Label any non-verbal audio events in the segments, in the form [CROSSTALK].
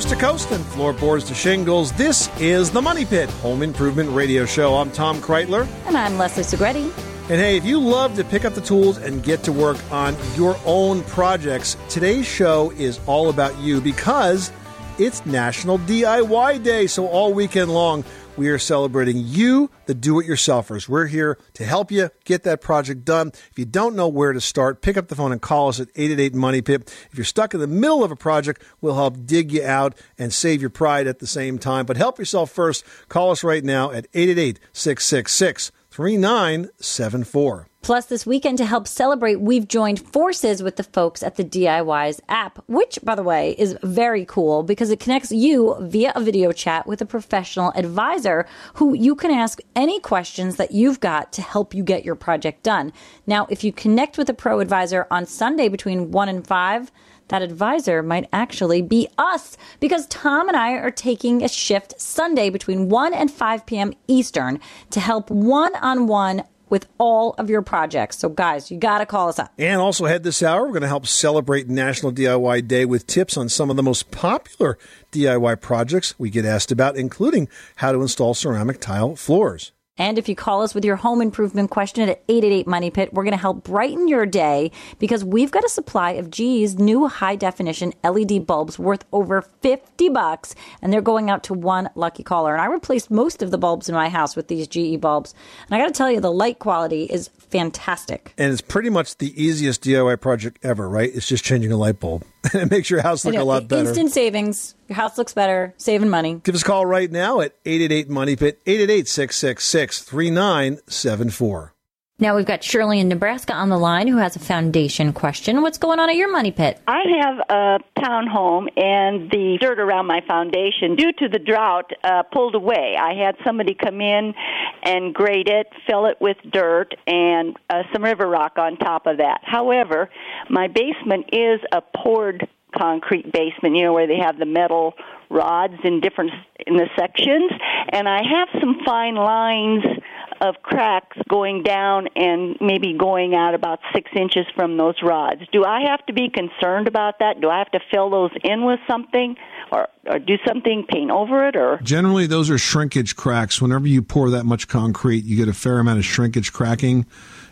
Coast to coast and floorboards to shingles, this is the Money Pit Home Improvement Radio Show. I'm Tom Kraeutler. And I'm Leslie Segrete. And hey, if you love to pick up the tools and get to work on your own projects, today's show is all about you because it's National DIY Day. So all weekend long, we are celebrating you, the do it yourselfers. We're here to help you get that project done. If you don't know where to start, pick up the phone and call us at 888 Money Pit. If you're stuck in the middle of a project, we'll help dig you out and save your pride at the same time. But help yourself first. Call us right now at 888 666 3974. Plus, this weekend to help celebrate, we've joined forces with the folks at the DIYZ app, which, by the way, is very cool because it connects you via a video chat with a professional advisor who you can ask any questions that you've got to help you get your project done. Now, if you connect with a pro advisor on Sunday between 1 and 5, that advisor might actually be us because Tom and I are taking a shift Sunday between 1 and 5 p.m. Eastern to help one on one with all of your projects. So, guys, you got to call us up. And also, ahead this hour, we're going to help celebrate National DIY Day with tips on some of the most popular DIY projects we get asked about, including how to install ceramic tile floors. And if you call us with your home improvement question at 888 Money Pit, we're going to help brighten your day because we've got a supply of GE's new high definition LED bulbs worth over 50 bucks and they're going out to one lucky caller. And I replaced most of the bulbs in my house with these GE bulbs. And I got to tell you the light quality is fantastic. And it's pretty much the easiest DIY project ever, right? It's just changing a light bulb. and [LAUGHS] it makes your house look a lot better. Instant savings. Your house looks better, saving money. Give us a call right now at 888 Money Pit, 888 666 3974. Now we've got Shirley in Nebraska on the line who has a foundation question. What's going on at your money pit? I have a townhome and the dirt around my foundation, due to the drought, uh, pulled away. I had somebody come in and grade it, fill it with dirt, and uh, some river rock on top of that. However, my basement is a poured concrete basement, you know, where they have the metal rods in different in the sections, and I have some fine lines of cracks going down and maybe going out about six inches from those rods. Do I have to be concerned about that? Do I have to fill those in with something? Or, or do something, paint over it, or generally those are shrinkage cracks. Whenever you pour that much concrete, you get a fair amount of shrinkage cracking.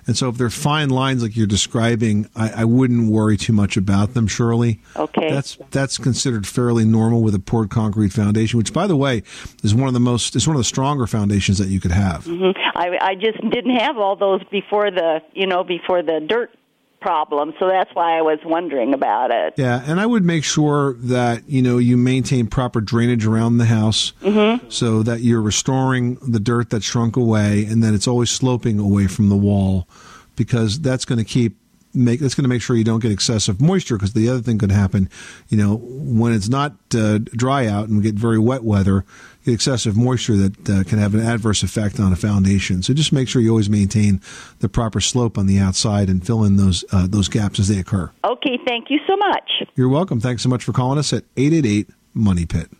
And so, if they're fine lines like you're describing, I, I, wouldn't worry too much about them. Shirley, okay, that's that's considered fairly normal with a poured concrete foundation, which, by the way, is one of the most is one of the stronger foundations that you could have. Mm-hmm. I, I just didn't have all those before the you know before the dirt problem. So that's why I was wondering about it. Yeah, and I would make sure that you know you maintain proper drainage around the house, mm-hmm. so that you're restoring the dirt that shrunk away, and that it's always sloping away from the wall, because that's going to keep make that's going to make sure you don't get excessive moisture because the other thing could happen you know when it's not uh, dry out and we get very wet weather get excessive moisture that uh, can have an adverse effect on a foundation. So just make sure you always maintain the proper slope on the outside and fill in those uh, those gaps as they occur. Okay thank you so much. You're welcome. Thanks so much for calling us at 888 money pit.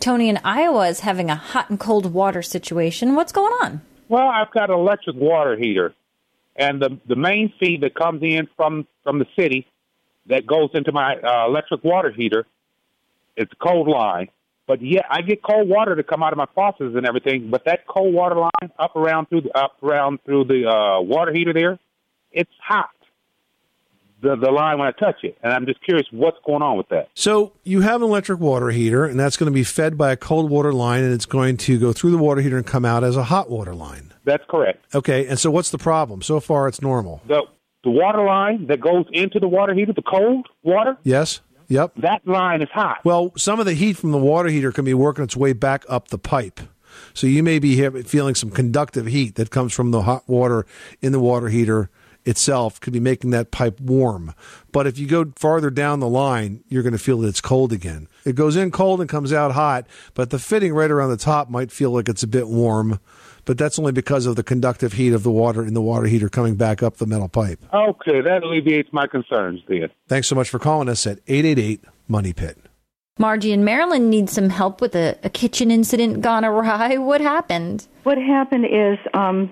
Tony in iowa is having a hot and cold water situation. What's going on? Well i've got an electric water heater and the the main feed that comes in from from the city that goes into my uh, electric water heater it's a cold line. But yeah, I get cold water to come out of my faucets and everything. But that cold water line up around through the up around through the uh, water heater there, it's hot. The, the line when I touch it, and I'm just curious what's going on with that. So you have an electric water heater, and that's going to be fed by a cold water line, and it's going to go through the water heater and come out as a hot water line. That's correct. Okay, and so what's the problem? So far, it's normal. The the water line that goes into the water heater, the cold water. Yes. Yep. That line is hot. Well, some of the heat from the water heater can be working its way back up the pipe. So you may be feeling some conductive heat that comes from the hot water in the water heater itself could be making that pipe warm. But if you go farther down the line, you're going to feel that it's cold again. It goes in cold and comes out hot, but the fitting right around the top might feel like it's a bit warm but that's only because of the conductive heat of the water in the water heater coming back up the metal pipe. Okay, that alleviates my concerns then. Thanks so much for calling us at 888 Money Pit. Margie in Maryland needs some help with a, a kitchen incident gone awry. [LAUGHS] What happened? What happened is um,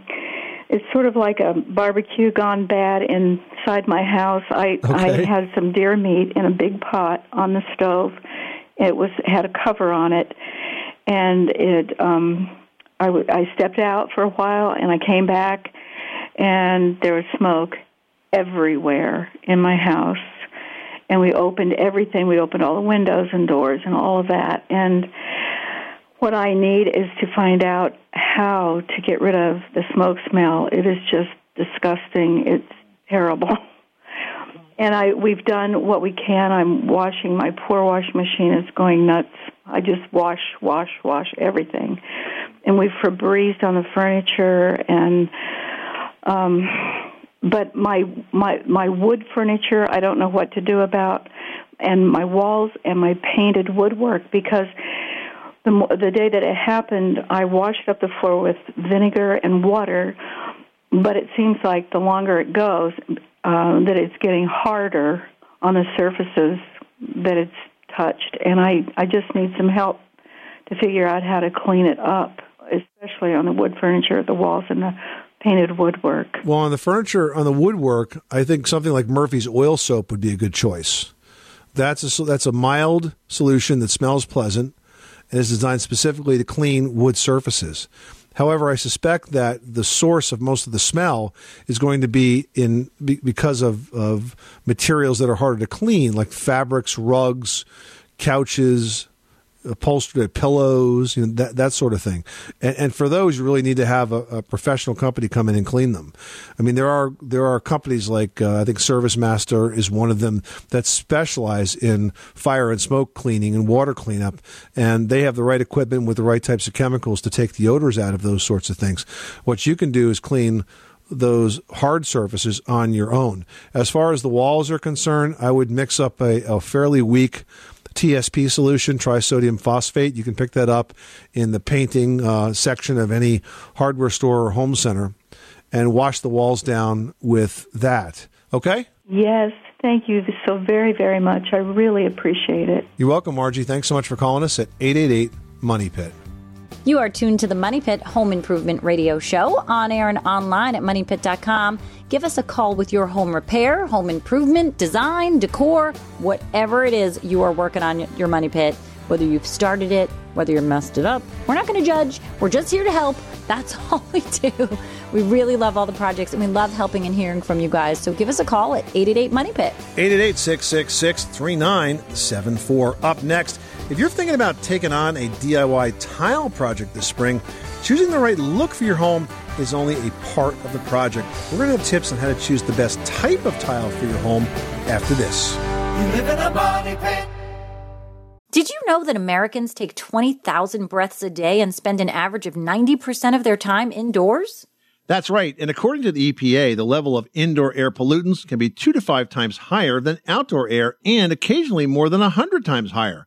it's sort of like a barbecue gone bad inside my house. I, okay. I had some deer meat in a big pot on the stove It was had a cover on it, and it. Um, I, w- I stepped out for a while, and I came back, and there was smoke everywhere in my house. And we opened everything. We opened all the windows and doors and all of that. And what I need is to find out how to get rid of the smoke smell. It is just disgusting. It's terrible. [LAUGHS] And I we've done what we can. I'm washing my poor washing machine is going nuts. I just wash, wash, wash everything. And we've Febrezed on the furniture and um but my my my wood furniture I don't know what to do about and my walls and my painted woodwork because the the day that it happened I washed up the floor with vinegar and water but it seems like the longer it goes uh, that it's getting harder on the surfaces that it's touched and I I just need some help to figure out how to clean it up especially on the wood furniture the walls and the painted woodwork. Well, on the furniture, on the woodwork, I think something like Murphy's oil soap would be a good choice. That's a that's a mild solution that smells pleasant and is designed specifically to clean wood surfaces. However, I suspect that the source of most of the smell is going to be in because of, of materials that are harder to clean, like fabrics, rugs, couches, upholstered pillows, you know, that that sort of thing. And, and for those, you really need to have a, a, professional company come in and clean them. I mean, there are there are companies like uh, I think Service Master is one of them that specialize in fire and smoke cleaning and water cleanup, and they have the right equipment with the right types of chemicals to take the odors out of those sorts of things. What you can do is clean those hard surfaces on your own. As far as the walls are concerned, I would mix up a, a fairly weak TSP solution, trisodium phosphate. You can pick that up in the painting uh, section of any hardware store or home center and wash the walls down with that. Okay? Yes. Thank you so very, very much. I really appreciate it. You're welcome, Margie. Thanks so much for calling us at 888 Money Pit. You are tuned to the Money Pit Home Improvement Radio Show on air and online at moneypit.com. Give us a call with your home repair, home improvement, design, decor, whatever it is you are working on your Money Pit, whether you've started it, whether you're messed it up. We're not going to judge. We're just here to help. That's [LAUGHS] all we do. We really love all the projects and we love helping and hearing from you guys. So give us a call at 888 Money Pit. 888 666 3974. Up next, if you're thinking about taking on a DIY tile project this spring, choosing the right look for your home is only a part of the project. We're going to have tips on how to choose the best type of tile for your home after this. You live in a money pit. Did you know that Americans take 20,000 breaths a day and spend an average of 90% of their time indoors? That's right. And according to the EPA, the level of indoor air pollutants can be two to five times higher than outdoor air and occasionally more than 100 times higher.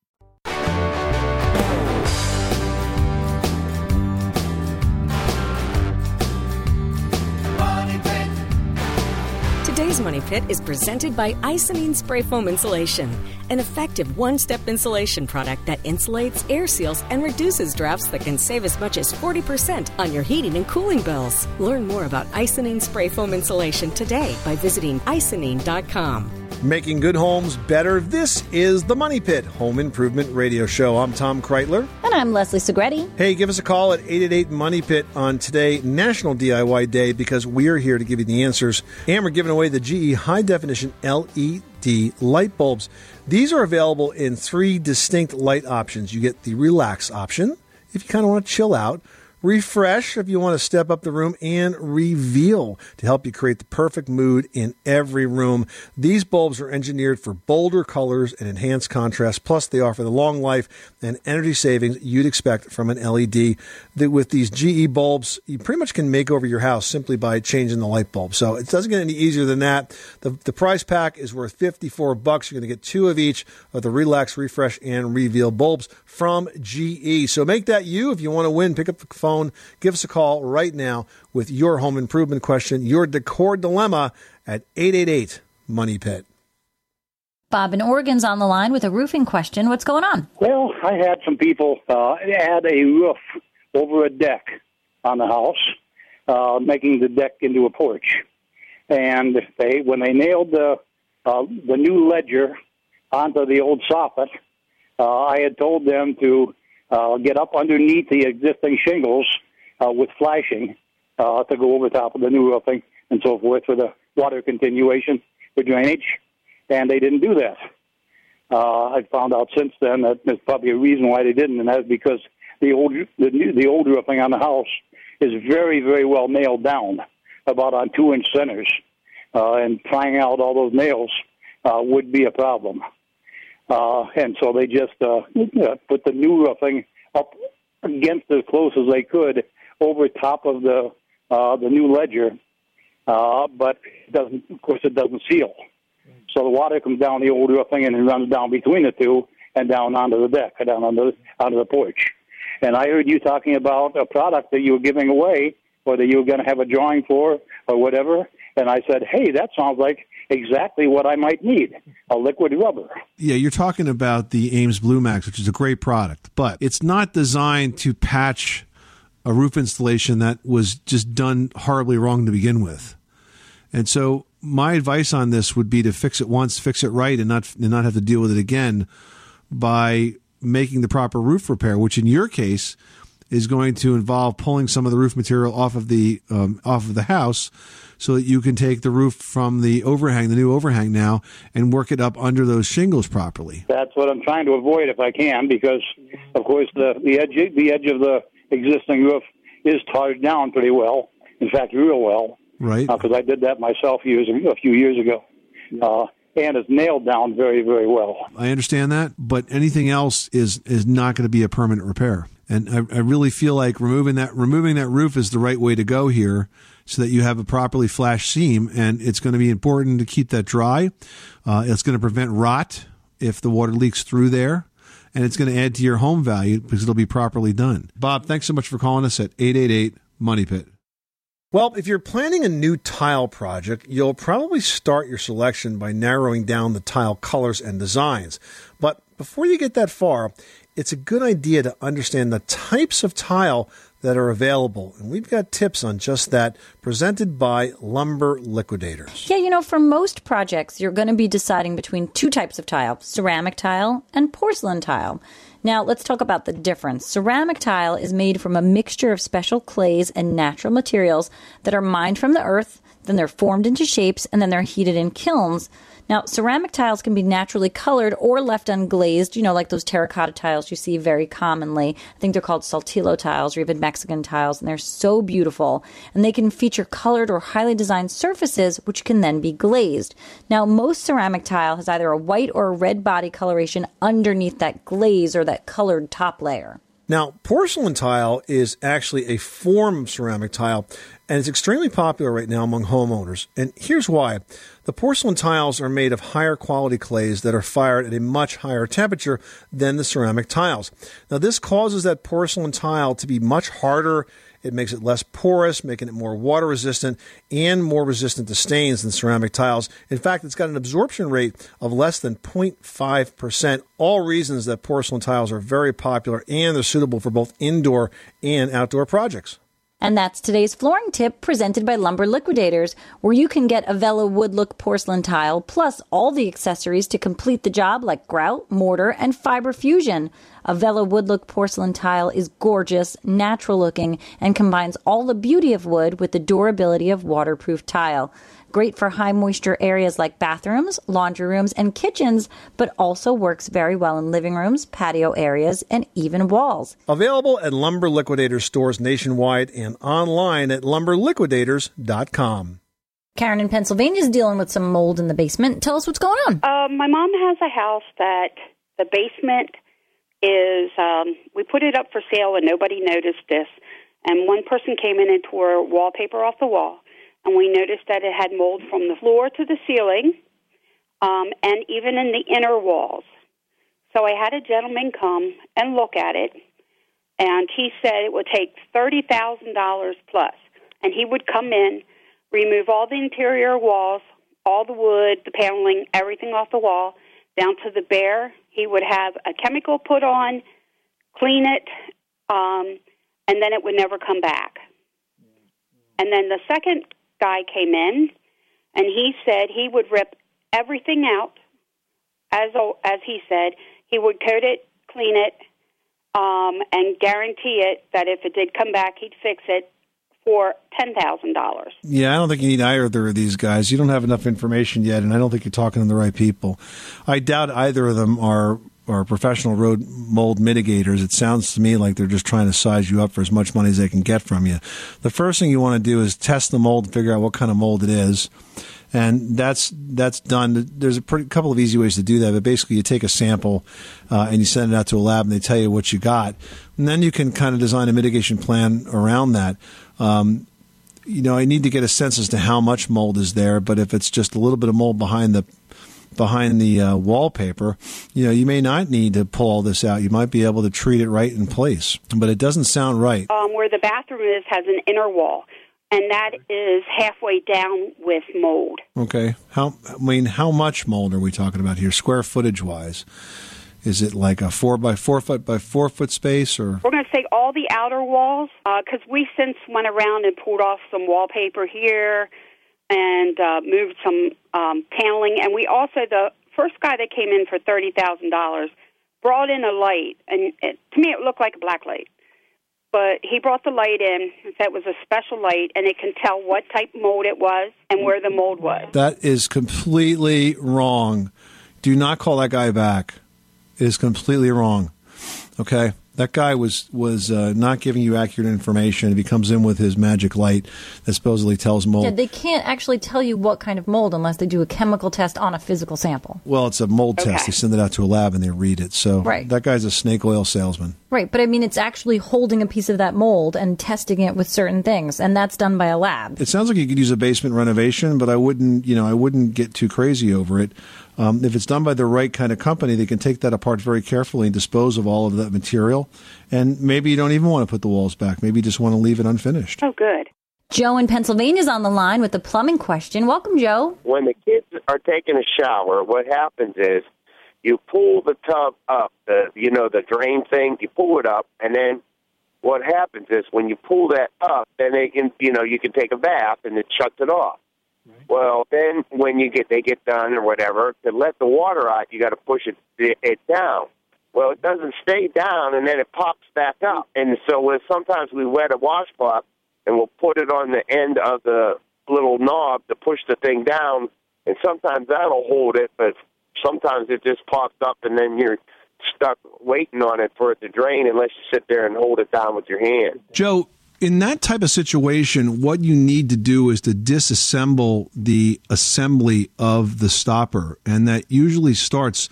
Today's Money Pit is presented by Icynene Spray Foam Insulation, an effective one step insulation product that insulates, air seals, and reduces drafts that can save as much as 40% on your heating and cooling bills. Learn more about Icynene Spray Foam Insulation today by visiting icynene.com. Making good homes better. This is the Money Pit Home Improvement Radio Show. I'm Tom Kraeutler. And I'm Leslie Segrete. Hey, give us a call at 888 Money Pit on today, National DIY Day, because we are here to give you the answers. And we're giving away the GE High Definition LED light bulbs. These are available in three distinct light options. You get the relax option if you kind of want to chill out refresh if you want to step up the room, and reveal to help you create the perfect mood in every room. These bulbs are engineered for bolder colors and enhanced contrast, plus they offer the long life and energy savings you'd expect from an LED. With these GE bulbs, you pretty much can make over your house simply by changing the light bulb. So it doesn't get any easier than that. The, the price pack is worth 54 bucks. You're going to get two of each of the Relax, Refresh, and Reveal bulbs from GE. So make that you. If you want to win, pick up the phone phone. Give us a call right now with your home improvement question, your decor dilemma at 888 Money Pit. Bob in Oregon's on the line with a roofing question. What's going on? Well, I had some people uh, add a roof over a deck on the house, uh, making the deck into a porch. And they, when they nailed the uh, the new ledger onto the old soffit, uh, I had told them to uh, get up underneath the existing shingles uh, with flashing uh, to go over top of the new roofing and so forth for the water continuation for drainage, and they didn't do that. Uh, I found out since then that there's probably a reason why they didn't, and that's because the old the, new, the old roofing on the house is very very well nailed down, about on two inch centers, uh, and prying out all those nails uh, would be a problem. Uh, and so they just uh, put the new roofing up against as close as they could over top of the uh, the new ledger, uh, but it doesn't. Of course, it doesn't seal. So the water comes down the old roofing and it runs down between the two and down onto the deck, down onto onto the porch. And I heard you talking about a product that you were giving away, or that you were going to have a drawing for, or whatever. And I said, hey, that sounds like exactly what I might need a liquid rubber. Yeah, you're talking about the Ames Blue Max, which is a great product, but it's not designed to patch a roof installation that was just done horribly wrong to begin with. And so my advice on this would be to fix it once, fix it right, and not and not have to deal with it again by making the proper roof repair, which in your case is going to involve pulling some of the roof material off of the um, off of the house so that you can take the roof from the overhang, the new overhang now, and work it up under those shingles properly. That's what I'm trying to avoid if I can, because of course the the edge the edge of the existing roof is tarred down pretty well. In fact, real well. Right. Because uh, I did that myself years a few years ago. Uh, and it's nailed down very, very well. I understand that, but anything else is is not going to be a permanent repair. And I, I really feel like removing that removing that roof is the right way to go here so that you have a properly flashed seam. And it's going to be important to keep that dry. Uh, it's going to prevent rot if the water leaks through there. And it's going to add to your home value because it'll be properly done. Bob, thanks so much for calling us at 888 Money Pit. Well, if you're planning a new tile project, you'll probably start your selection by narrowing down the tile colors and designs. But before you get that far, it's a good idea to understand the types of tile that are available. And we've got tips on just that presented by Lumber Liquidators. Yeah, you know, for most projects, you're going to be deciding between two types of tile ceramic tile and porcelain tile. Now, let's talk about the difference. Ceramic tile is made from a mixture of special clays and natural materials that are mined from the earth, then they're formed into shapes, and then they're heated in kilns now, ceramic tiles can be naturally colored or left unglazed, you know, like those terracotta tiles you see very commonly. I think they're called saltillo tiles or even Mexican tiles, and they're so beautiful. And they can feature colored or highly designed surfaces, which can then be glazed. Now, most ceramic tile has either a white or a red body coloration underneath that glaze or that colored top layer. Now, porcelain tile is actually a form of ceramic tile, and it's extremely popular right now among homeowners. And here's why. The porcelain tiles are made of higher quality clays that are fired at a much higher temperature than the ceramic tiles. Now, this causes that porcelain tile to be much harder. It makes it less porous, making it more water resistant and more resistant to stains than ceramic tiles. In fact, it's got an absorption rate of less than 0.5%. All reasons that porcelain tiles are very popular and they're suitable for both indoor and outdoor projects. And that's today's flooring tip presented by Lumber Liquidators, where you can get AVella wood look porcelain tile plus all the accessories to complete the job like grout, mortar, and fiber fusion. AVella wood look porcelain tile is gorgeous, natural looking, and combines all the beauty of wood with the durability of waterproof tile. Great for high moisture areas like bathrooms, laundry rooms, and kitchens, but also works very well in living rooms, patio areas, and even walls. Available at Lumber Liquidators stores nationwide and online at lumberliquidators.com. Karen in Pennsylvania is dealing with some mold in the basement. Tell us what's going on. Uh, my mom has a house that the basement is, um, we put it up for sale and nobody noticed this. And one person came in and tore wallpaper off the wall. And we noticed that it had mold from the floor to the ceiling um, and even in the inner walls. So I had a gentleman come and look at it. And he said it would take $30,000 plus. And he would come in remove all the interior walls, all the wood, the paneling, everything off the wall, down to the bare. He would have a chemical put on, clean it, um, and then it would never come back. And then the second guy came in, and he said he would rip everything out, as as he said he would coat it, clean it, um, and guarantee it that if it did come back, he'd fix it for ten thousand dollars. Yeah, I don't think you need either of these guys. You don't have enough information yet, and I don't think you're talking to the right people. I doubt either of them are are professional road mold mitigators. It sounds to me like they're just trying to size you up for as much money as they can get from you. The first thing you want to do is test the mold, and figure out what kind of mold it is. And that's that's done. There's a pretty, couple of easy ways to do that, but basically you take a sample uh, and you send it out to a lab, and they tell you what you got, and then you can kind of design a mitigation plan around that. Um, you know, I need to get a sense as to how much mold is there, but if it's just a little bit of mold behind the behind the uh, wallpaper, you know, you may not need to pull all this out. You might be able to treat it right in place, but it doesn't sound right. Um, where the bathroom is has an inner wall, and that is halfway down with mold. Okay, how I mean, how much mold are we talking about here, square footage wise? Is it like a four by four foot by four foot space, or we're going to say all the outer walls? Because uh, we since went around and pulled off some wallpaper here and uh, moved some um, paneling, and we also the first guy that came in for thirty thousand dollars brought in a light, and it, to me it looked like a black light. But he brought the light in. That was a special light, and it can tell what type mold it was and where the mold was. That is completely wrong. Do not call that guy back It is completely wrong. Okay, that guy was was uh, not giving you accurate information. If he comes in with his magic light that supposedly tells mold, yeah, they can't actually tell you what kind of mold unless they do a chemical test on a physical sample. Well, it's a mold okay. test. They send it out to a lab and they read it. So right. that guy's a snake oil salesman. Right, but I mean, it's actually holding a piece of that mold and testing it with certain things, and that's done by a lab. It sounds like you could use a basement renovation, but I wouldn't, you know, I wouldn't get too crazy over it. Um, if it's done by the right kind of company, they can take that apart very carefully and dispose of all of that material. And maybe you don't even want to put the walls back. Maybe you just want to leave it unfinished. Oh, good. Joe in Pennsylvania is on the line with the plumbing question. Welcome, Joe. When the kids are taking a shower, what happens is you pull the tub up, the you know the drain thing. You pull it up, and then what happens is when you pull that up, then they can you know you can take a bath, and it shuts it off. Right. Well, then when you get they get done or whatever, to let the water out, you got to push it it down. Well, it doesn't stay down, and then it pops back up. And so sometimes we wet a washcloth, and we'll put it on the end of the little knob to push the thing down, and sometimes that'll hold it, but sometimes it just pops up, and then you're stuck waiting on it for it to drain unless you sit there and hold it down with your hand. Joe, in that type of situation, what you need to do is to disassemble the assembly of the stopper. And that usually starts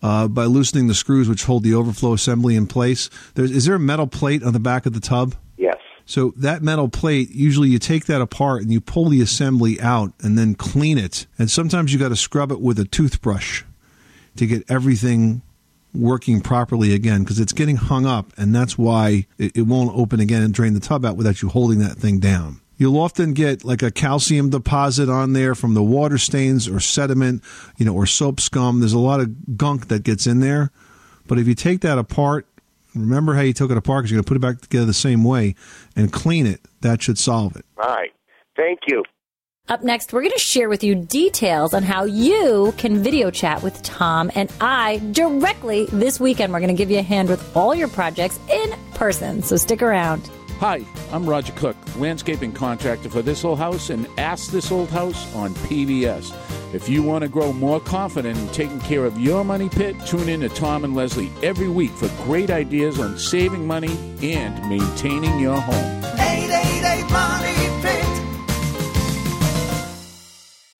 uh, by loosening the screws which hold the overflow assembly in place. There's, is there a metal plate on the back of the tub? Yes. So that metal plate, usually you take that apart and you pull the assembly out and then clean it. And sometimes you got to scrub it with a toothbrush to get everything working properly again because it's getting hung up, and that's why it, it won't open again and drain the tub out without you holding that thing down. You'll often get like a calcium deposit on there from the water stains or sediment, you know, or soap scum. There's a lot of gunk that gets in there. But if you take that apart, remember how you took it apart because you're going to put it back together the same way and clean it, that should solve it. All right. Thank you. Up next, we're going to share with you details on how you can video chat with Tom and I directly this weekend. We're going to give you a hand with all your projects in person, so stick around. Hi, I'm Roger Cook, landscaping contractor for This Old House and Ask This Old House on PBS. If you want to grow more confident in taking care of your money pit, tune in to Tom and Leslie every week for great ideas on saving money and maintaining your home. 888 Money Pit.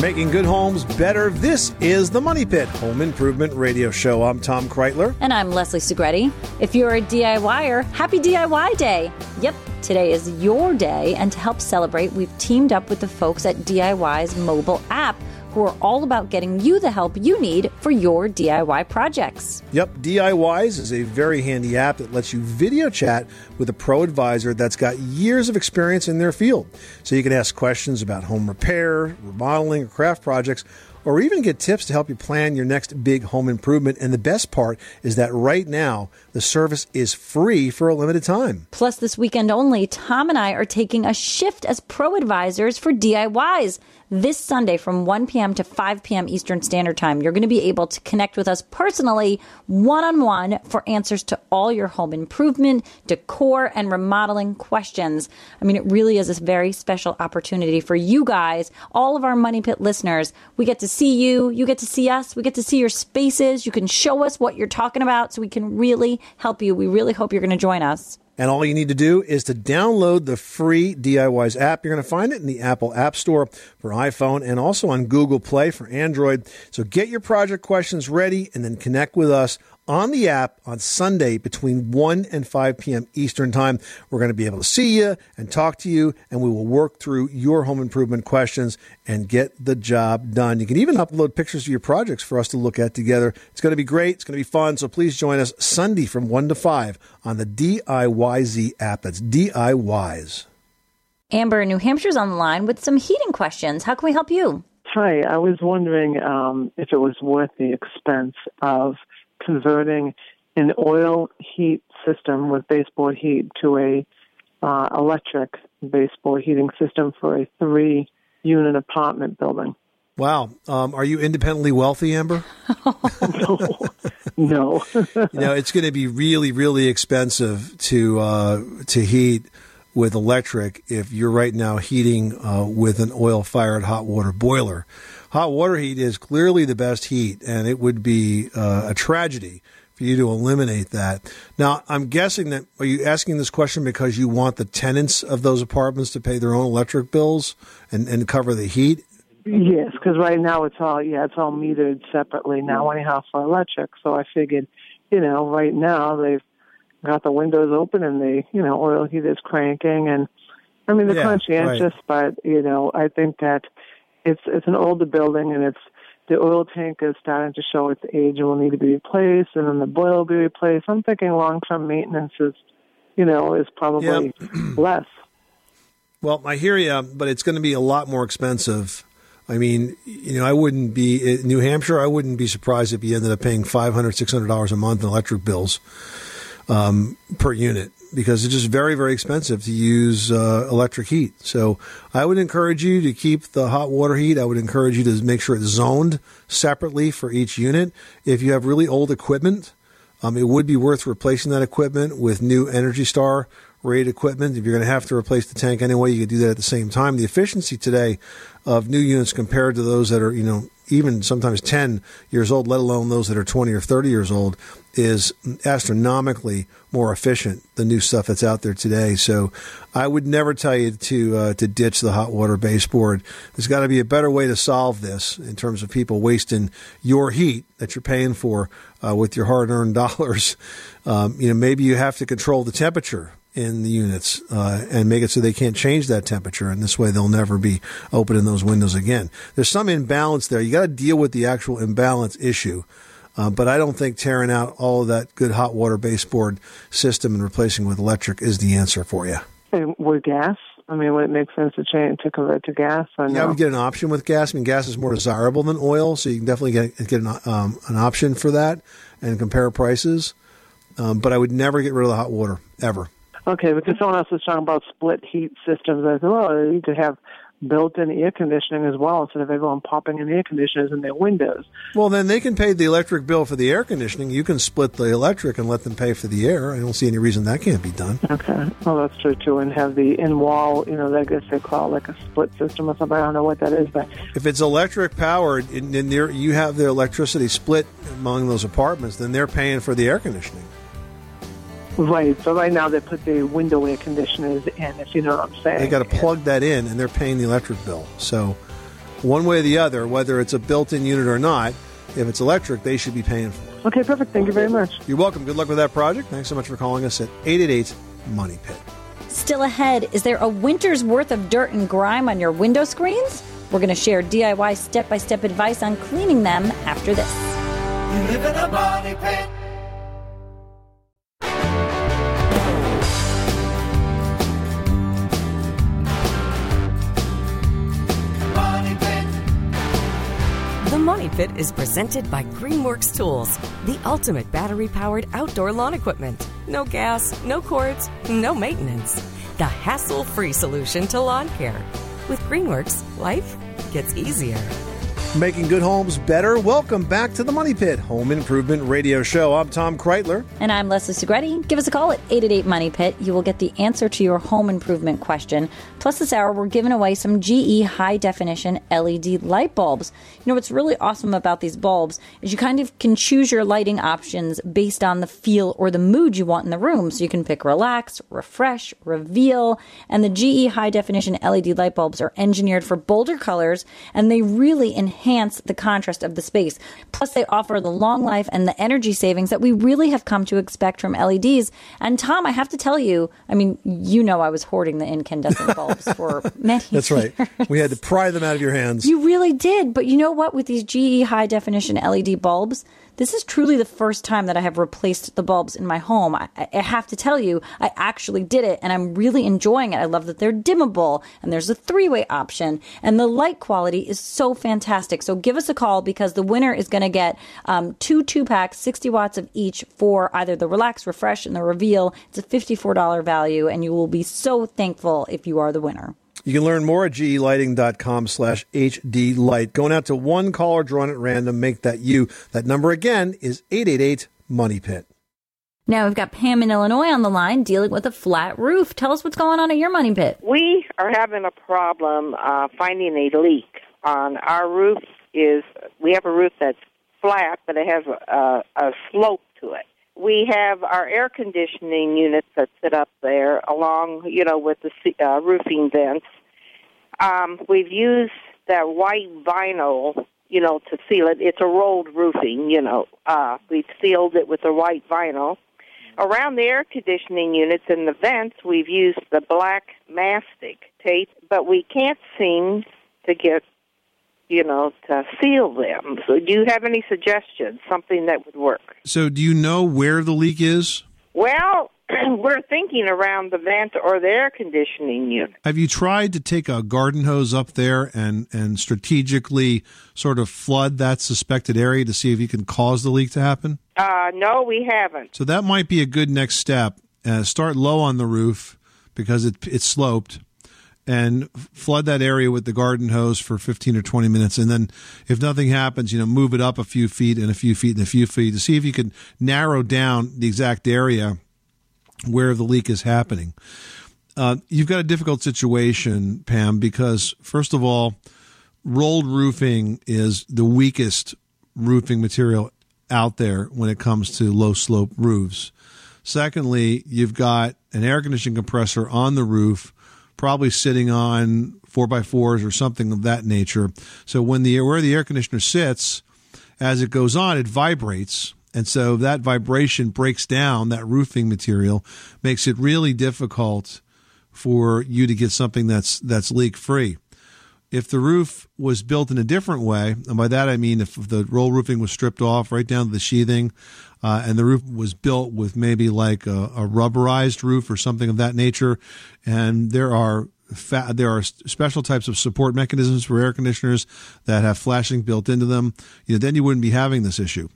Making good homes better. This is the Money Pit Home Improvement Radio Show. I'm Tom Kraeutler. And I'm Leslie Segrete. If you're a DIYer, happy DIY day. Yep, today is your day. And to help celebrate, we've teamed up with the folks at DIY's mobile app who are all about getting you the help you need for your DIY projects. Yep, DIYZ is a very handy app that lets you video chat with a pro advisor that's got years of experience in their field. So you can ask questions about home repair, remodeling, or craft projects or even get tips to help you plan your next big home improvement. And the best part is that right now, the service is free for a limited time. Plus, this weekend only, Tom and I are taking a shift as pro advisors for DIYZ. This Sunday from 1 p.m. to 5 p.m. Eastern Standard Time, you're going to be able to connect with us personally, one on one, for answers to all your home improvement, decor, and remodeling questions. I mean, it really is a very special opportunity for you guys, all of our Money Pit listeners. We get to see you, you get to see us, we get to see your spaces. You can show us what you're talking about so we can really help you. We really hope you're going to join us. And all you need to do is to download the free DIYZ app. You're going to find it in the Apple App Store for iPhone and also on Google Play for Android. So get your project questions ready and then connect with us on the app on Sunday between 1 and 5 p.m. Eastern Time. We're going to be able to see you and talk to you, and we will work through your home improvement questions and get the job done. You can even upload pictures of your projects for us to look at together. It's going to be great. It's going to be fun. So please join us Sunday from 1 to 5 on the DIYZ app. That's DIYZ. Amber in New Hampshire's on the line with some heating questions. How can we help you? Hi, I was wondering um, if it was worth the expense of converting an oil heat system with baseboard heat to a uh, electric baseboard heating system for a three unit apartment building. Wow. Um, are you independently wealthy, Amber? [LAUGHS] [LAUGHS] no. no. [LAUGHS] you know, it's going to be really, really expensive to uh, to heat with electric if you're right now heating uh, with an oil fired hot water boiler hot water heat is clearly the best heat, and it would be uh, a tragedy for you to eliminate that. Now, I'm guessing that are you asking this question because you want the tenants of those apartments to pay their own electric bills and, and cover the heat? Yes, because right now it's all yeah, it's all metered separately now anyhow for electric. So I figured, you know, right now they've got the windows open and the you know oil heat is cranking and I mean they're Yeah, conscientious, but you know I think that it's it's an older building and it's the oil tank is starting to show its age and will need to be replaced, and then the boiler will be replaced. I'm thinking long term maintenance is, you know, is probably [CLEARS THROAT] less. Well, I hear you, but it's going to be a lot more expensive. I mean, you know, I wouldn't be in New Hampshire. I wouldn't be surprised if you ended up paying five hundred, six hundred dollars a month in electric bills um, per unit because it's just very, very expensive to use uh, electric heat. So I would encourage you to keep the hot water heat. I would encourage you to make sure it's zoned separately for each unit. If you have really old equipment, um, it would be worth replacing that equipment with new Energy Star rated equipment. If you're going to have to replace the tank anyway, you could do that at the same time. The efficiency today of new units compared to those that are, you know, even sometimes 10 years old, let alone those that are 20 or 30 years old, is astronomically more efficient. The new stuff that's out there today. So, I would never tell you to uh, to ditch the hot water baseboard. There's got to be a better way to solve this in terms of people wasting your heat that you're paying for uh, with your hard-earned [LAUGHS] dollars. Um, you know, maybe you have to control the temperature in the units uh, and make it so they can't change that temperature, and this way they'll never be opening those windows again. There's some imbalance there. You got to deal with the actual imbalance issue. Uh, but I don't think tearing out all of that good hot water baseboard system and replacing with electric is the answer for you. And with gas, I mean, would it make sense to change to convert to gas? Or Yeah, I would get an option with gas. I mean, gas is more desirable than oil, so you can definitely get get an, um, an option for that and compare prices. Um, but I would never get rid of the hot water ever. Okay, because someone else was talking about split heat systems. I said, well, you could have built-in air conditioning as well instead of everyone popping in air conditioners in their windows. Well, then they can pay the electric bill for the air conditioning. You can split the electric and let them pay for the air. I don't see any reason that can't be done. Okay, well that's true too. And have the in-wall, you know, I guess they call it like a split system or something. I don't know what that is, but If it's electric powered and you have the electricity split among those apartments, then they're paying for the air conditioning. Right. So right now they put the window air conditioners in. If you know what I'm saying. They got to plug that in, and they're paying the electric bill. So, one way or the other, whether it's a built-in unit or not, if it's electric, they should be paying for it. Okay, perfect. Thank you very much. You're welcome. Good luck with that project. Thanks so much for calling us at 888 Money Pit. Still ahead, is there a winter's worth of dirt and grime on your window screens? We're going to share DIY step by step advice on cleaning them after this. You live in a money pit. The is presented by Greenworks Tools, the ultimate battery powered outdoor lawn equipment. No gas, no cords, no maintenance. The hassle free solution to lawn care. With Greenworks, life gets easier. Making good homes better. Welcome back to the Money Pit Home Improvement Radio Show. I'm Tom Kraeutler. And I'm Leslie Segrete. Give us a call at 888 Money Pit. You will get the answer to your home improvement question. Plus, this hour, we're giving away some GE high definition LED light bulbs. You know, what's really awesome about these bulbs is you kind of can choose your lighting options based on the feel or the mood you want in the room. So you can pick relax, refresh, reveal. And the GE high definition LED light bulbs are engineered for bolder colors and they really enhance the contrast of the space. Plus, they offer the long life and the energy savings that we really have come to expect from LEDs. And Tom, I have to tell you, I mean, you know, I was hoarding the incandescent [LAUGHS] bulbs for many That's right. We had to pry them out of your hands. You really did. But you know what? With these GE high definition LED bulbs, this is truly the first time that I have replaced the bulbs in my home. I, I have to tell you, I actually did it and I'm really enjoying it. I love that they're dimmable and there's a three way option and the light quality is so fantastic. So give us a call because the winner is going to get um, two two packs, 60 watts of each for either the Relax, Refresh, and the Reveal. It's a $54 value and you will be so thankful if you are the winner. You can learn more at gelighting.com slash hdlight. Going out to one caller drawn at random, make that you. That number again is 888 Money Pit. Now we've got Pam in Illinois on the line dealing with a flat roof. Tell us what's going on at your money pit. We are having a problem uh, finding a leak on our roof. Is we have a roof that's flat, but it has a, a, a slope to it. We have our air conditioning units that sit up there along, you know, with the uh, roofing vents. Um, we've used that white vinyl, you know, to seal it. It's a rolled roofing, you know. Uh, we've sealed it with the white vinyl. Around the air conditioning units and the vents, we've used the black mastic tape, but we can't seem to get, you know, to seal them. So, do you have any suggestions? Something that would work? So, do you know where the leak is? Well, [CLEARS THROAT] we're thinking around the vent or the air conditioning unit. Have you tried to take a garden hose up there and, and strategically sort of flood that suspected area to see if you can cause the leak to happen? Uh, no, we haven't. So that might be a good next step. Uh, start low on the roof because it, it's sloped and flood that area with the garden hose for 15 or 20 minutes. And then if nothing happens, you know, move it up a few feet and a few feet and a few feet to see if you can narrow down the exact area where the leak is happening. Uh, you've got a difficult situation, Pam, because first of all, rolled roofing is the weakest roofing material out there when it comes to low slope roofs. Secondly, you've got an air conditioning compressor on the roof, probably sitting on four by fours or something of that nature. So when the where the air conditioner sits, as it goes on, it vibrates. And so that vibration breaks down that roofing material, makes it really difficult for you to get something that's that's leak free. If the roof was built in a different way, and by that I mean if the roll roofing was stripped off right down to the sheathing, uh, and the roof was built with maybe like a, a rubberized roof or something of that nature, and there are fa- there are special types of support mechanisms for air conditioners that have flashing built into them. You know, then you wouldn't be having this issue.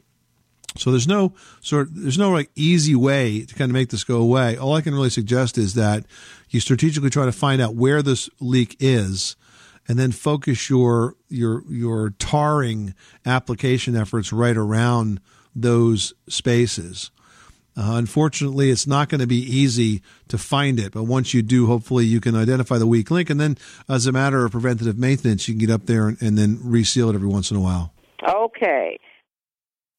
So there's no sort there's no like easy way to kind of make this go away. All I can really suggest is that you strategically try to find out where this leak is and then focus your your your tarring application efforts right around those spaces. Uh, unfortunately, it's not going to be easy to find it, but once you do, hopefully you can identify the weak link, and then as a matter of preventative maintenance, you can get up there and, and then reseal it every once in a while. Okay.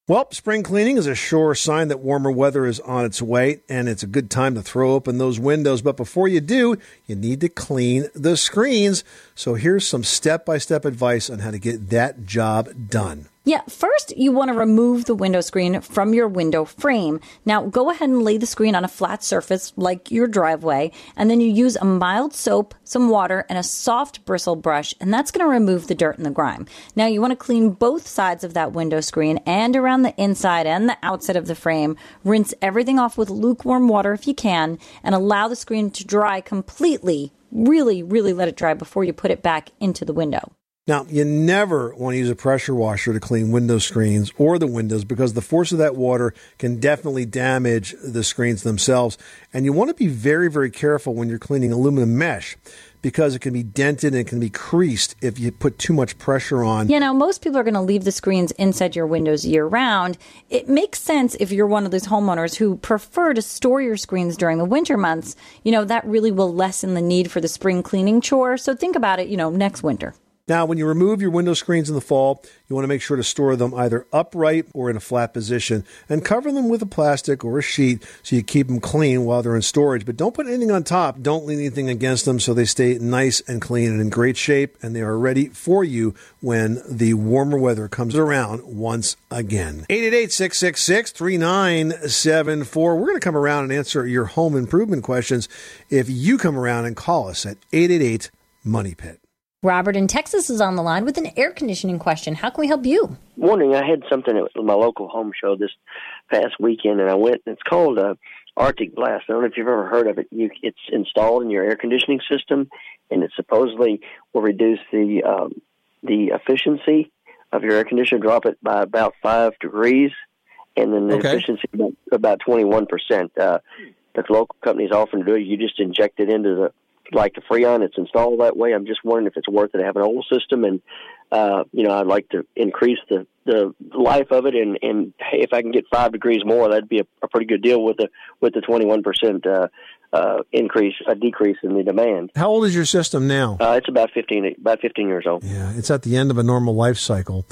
Well, spring cleaning is a sure sign that warmer weather is on its way, and it's a good time to throw open those windows. But before you do, you need to clean the screens. So here's some step by step advice on how to get that job done. Yeah, first you want to remove the window screen from your window frame. Now go ahead and lay the screen on a flat surface like your driveway, and then you use a mild soap, some water, and a soft bristle brush, and that's going to remove the dirt and the grime. Now you want to clean both sides of that window screen and around the inside and the outside of the frame. Rinse everything off with lukewarm water if you can, and allow the screen to dry completely. Really, really let it dry before you put it back into the window. Now, you never want to use a pressure washer to clean window screens or the windows because the force of that water can definitely damage the screens themselves. And you want to be very, very careful when you're cleaning aluminum mesh because it can be dented and it can be creased if you put too much pressure on. You know, most people are going to leave the screens inside your windows year round. It makes sense if you're one of those homeowners who prefer to store your screens during the winter months. You know, that really will lessen the need for the spring cleaning chore. So think about it, you know, next winter. Now, when you remove your window screens in the fall, you want to make sure to store them either upright or in a flat position and cover them with a plastic or a sheet so you keep them clean while they're in storage. But don't put anything on top. Don't lean anything against them so they stay nice and clean and in great shape and they are ready for you when the warmer weather comes around once again. 888-666-3974. We're going to come around and answer your home improvement questions if you come around and call us at 888 Money Pit. Robert in Texas is on the line with an air conditioning question. How can we help you? Morning. I had something at my local home show this past weekend, and I went. It's called uh, Arctic Blast. I don't know if you've ever heard of it. You, it's installed in your air conditioning system, and it supposedly will reduce the um, the efficiency of your air conditioner, drop it by about five degrees, and then the Okay. efficiency about, about twenty one percent. Uh, the local companies often do it. You just inject it into the like the Freon. It's installed that way. I'm just wondering if it's worth it to have an old system, and uh, you know, I'd like to increase the the life of it, and and hey, if I can get five degrees more, that'd be a, a pretty good deal with the with the 21 percent uh, uh, increase, a decrease in the demand. How old is your system now? Uh, it's about 15 about 15 years old. Yeah, it's at the end of a normal life cycle.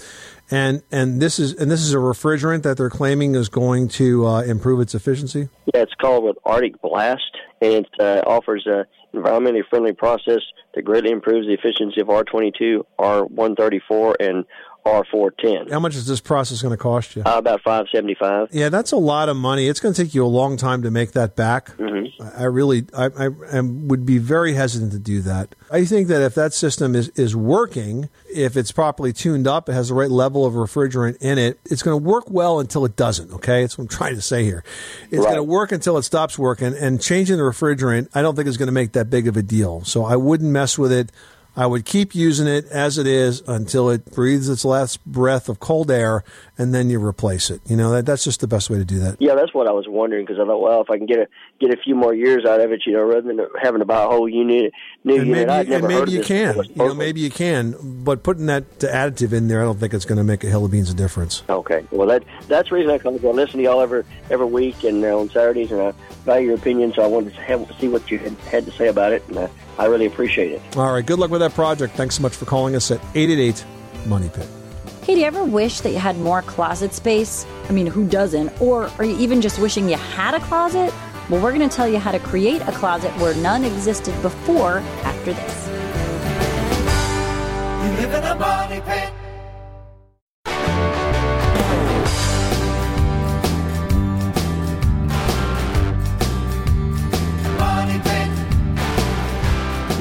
And and this is and this is a refrigerant that they're claiming is going to uh, improve its efficiency. Yeah, it's called with Arctic Blast, and it uh, offers a environmentally friendly process that greatly improves the efficiency of R22, R134, and R410. How much is this process going to cost you? Uh, about 575. Yeah, that's a lot of money. It's going to take you a long time to make that back. Mm-hmm. I really, I, I, I would be very hesitant to do that. I think that if that system is, is working, if it's properly tuned up, it has the right level of refrigerant in it, it's going to work well until it doesn't. Okay, that's what I'm trying to say here. It's Right. going to work until it stops working, and changing the refrigerant, I don't think is going to make that big of a deal. So I wouldn't mess with it. I would keep using it as it is until it breathes its last breath of cold air, and then you replace it. You know, that, that's just the best way to do that. Yeah, that's what I was wondering because I thought, well, if I can get a get a few more years out of it, you know, rather than having to buy a whole unit, new and unit. maybe, and maybe you can. You know, maybe you can. But putting that additive in there, I don't think it's going to make a hill of beans of difference. Okay, well that that's the reason I come. to listen to y'all every every week and uh, on Saturdays, and I value your opinion. So I wanted to have, see what you had, had to say about it, and uh, I really appreciate it. All right. Good luck with that project. Thanks so much for calling us at 888 Money Pit. Hey, do you ever wish that you had more closet space? I mean, who doesn't? Or are you even just wishing you had a closet? Well, we're going to tell you how to create a closet where none existed before after this. You live in a money pit.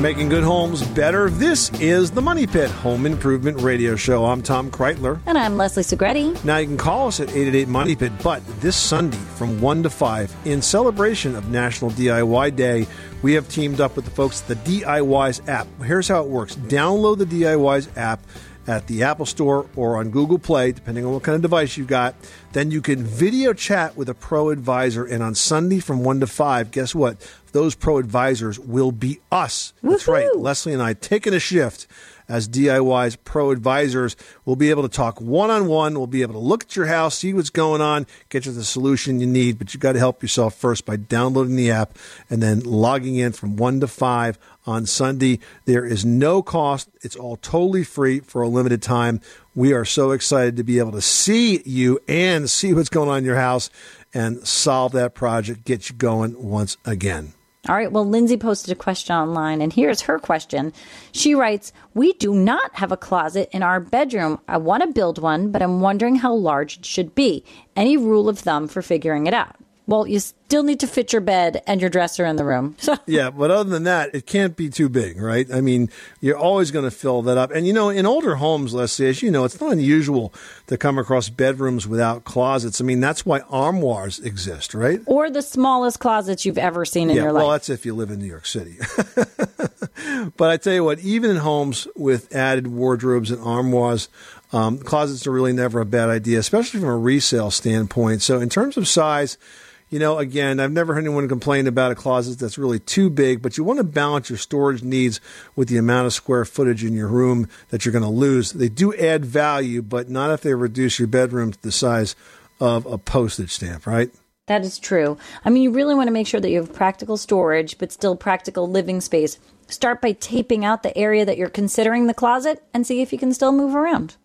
Making good homes better. This is the Money Pit Home Improvement Radio Show. I'm Tom Kraeutler. And I'm Leslie Segrete. Now you can call us at 888 Money Pit, but this Sunday from 1 to 5, in celebration of National DIY Day, we have teamed up with the folks at the DIYZ app. Here's how it works download the DIYZ app at the Apple Store or on Google Play, depending on what kind of device you've got. Then you can video chat with a pro advisor. And on Sunday from 1 to 5, guess what? Those pro advisors will be us. That's right. Leslie and I taking a shift as DIYZ pro advisors. We'll be able to talk one on one. We'll be able to look at your house, see what's going on, get you the solution you need. But you got to help yourself first by downloading the app and then logging in from 1 to 5 on Sunday. There is no cost. It's all totally free for a limited time. We are so excited to be able to see you and see what's going on in your house and solve that project, get you going once again. All right. Well, Lindsay posted a question online, and here's her question. She writes We do not have a closet in our bedroom. I want to build one, but I'm wondering how large it should be. Any rule of thumb for figuring it out? Well, you still need to fit your bed and your dresser in the room. [LAUGHS] So, Yeah, but other than that, it can't be too big, right? I mean, you're always going to fill that up. And you know, in older homes, Leslie, as you know, it's not unusual to come across bedrooms without closets. I mean, that's why armoires exist, right? or the smallest closets you've ever seen in yeah, your life. well, that's if you live in New York City. [LAUGHS] but I tell you what, even in homes with added wardrobes and armoires, um, closets are really never a bad idea, especially from a resale standpoint. So, in terms of size, you know, again, I've never heard anyone complain about a closet that's really too big, but you want to balance your storage needs with the amount of square footage in your room that you're going to lose. They do add value, but not if they reduce your bedroom to the size of a postage stamp, right? That is true. I mean, you really want to make sure that you have practical storage, but still practical living space. Start by taping out the area that you're considering the closet and see if you can still move around.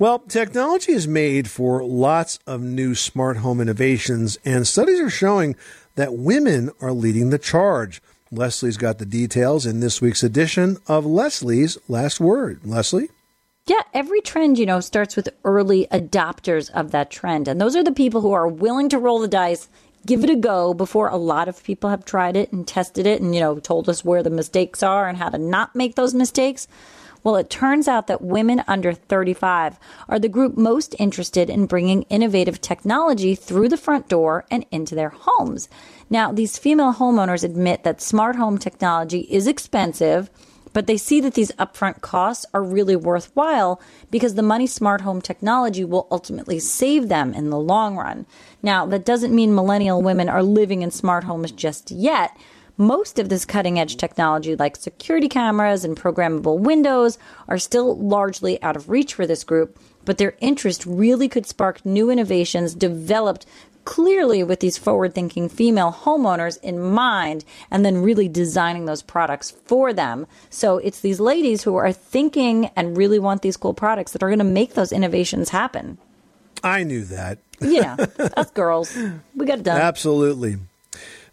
Well, technology is made for lots of new smart home innovations, and studies are showing that women are leading the charge. Leslie's got the details in this week's edition of Leslie's Last Word. Leslie? Yeah, every trend, you know, starts with early adopters of that trend. And those are the people who are willing to roll the dice, give it a go before a lot of people have tried it and tested it and, you know, told us where the mistakes are and how to not make those mistakes. Well, it turns out that women under 35 are the group most interested in bringing innovative technology through the front door and into their homes. Now, these female homeowners admit that smart home technology is expensive, but they see that these upfront costs are really worthwhile because the money smart home technology will ultimately save them in the long run. Now, that doesn't mean millennial women are living in smart homes just yet. Most of this cutting edge technology, like security cameras and programmable windows, are still largely out of reach for this group, but their interest really could spark new innovations developed clearly with these forward thinking female homeowners in mind and then really designing those products for them. So it's these ladies who are thinking and really want these cool products that are going to make those innovations happen. I knew that. Yeah, [LAUGHS] us girls, we got it done. Absolutely.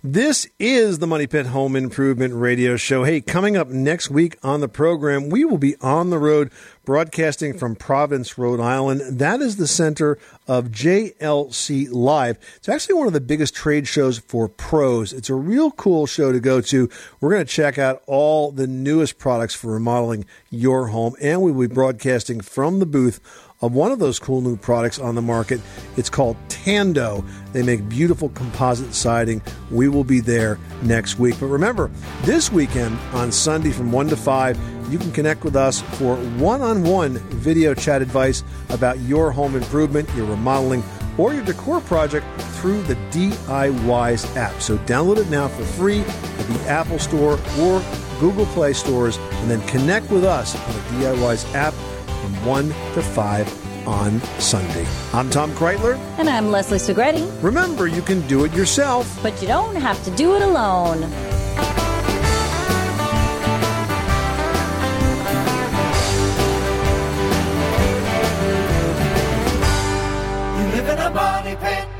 This is the Money Pit Home Improvement Radio Show. Hey, coming up next week on the program, we will be on the road broadcasting from Providence, Rhode Island. That is the center of JLC Live. It's actually one of the biggest trade shows for pros. It's a real cool show to go to. We're going to check out all the newest products for remodeling your home, and we will be broadcasting from the booth of one of those cool new products on the market. It's called Tando. They make beautiful composite siding. We will be there next week. But remember, this weekend on Sunday from 1 to 5, you can connect with us for one on one video chat advice about your home improvement, your remodeling, or your decor project through the DIYZ app. So download it now for free at the Apple Store or Google Play stores, and then connect with us on the DIYZ app 1 to 5 on Sunday. I'm Tom Kraeutler. And I'm Leslie Segrete. Remember, you can do it yourself. But you don't have to do it alone. You live in a money pit.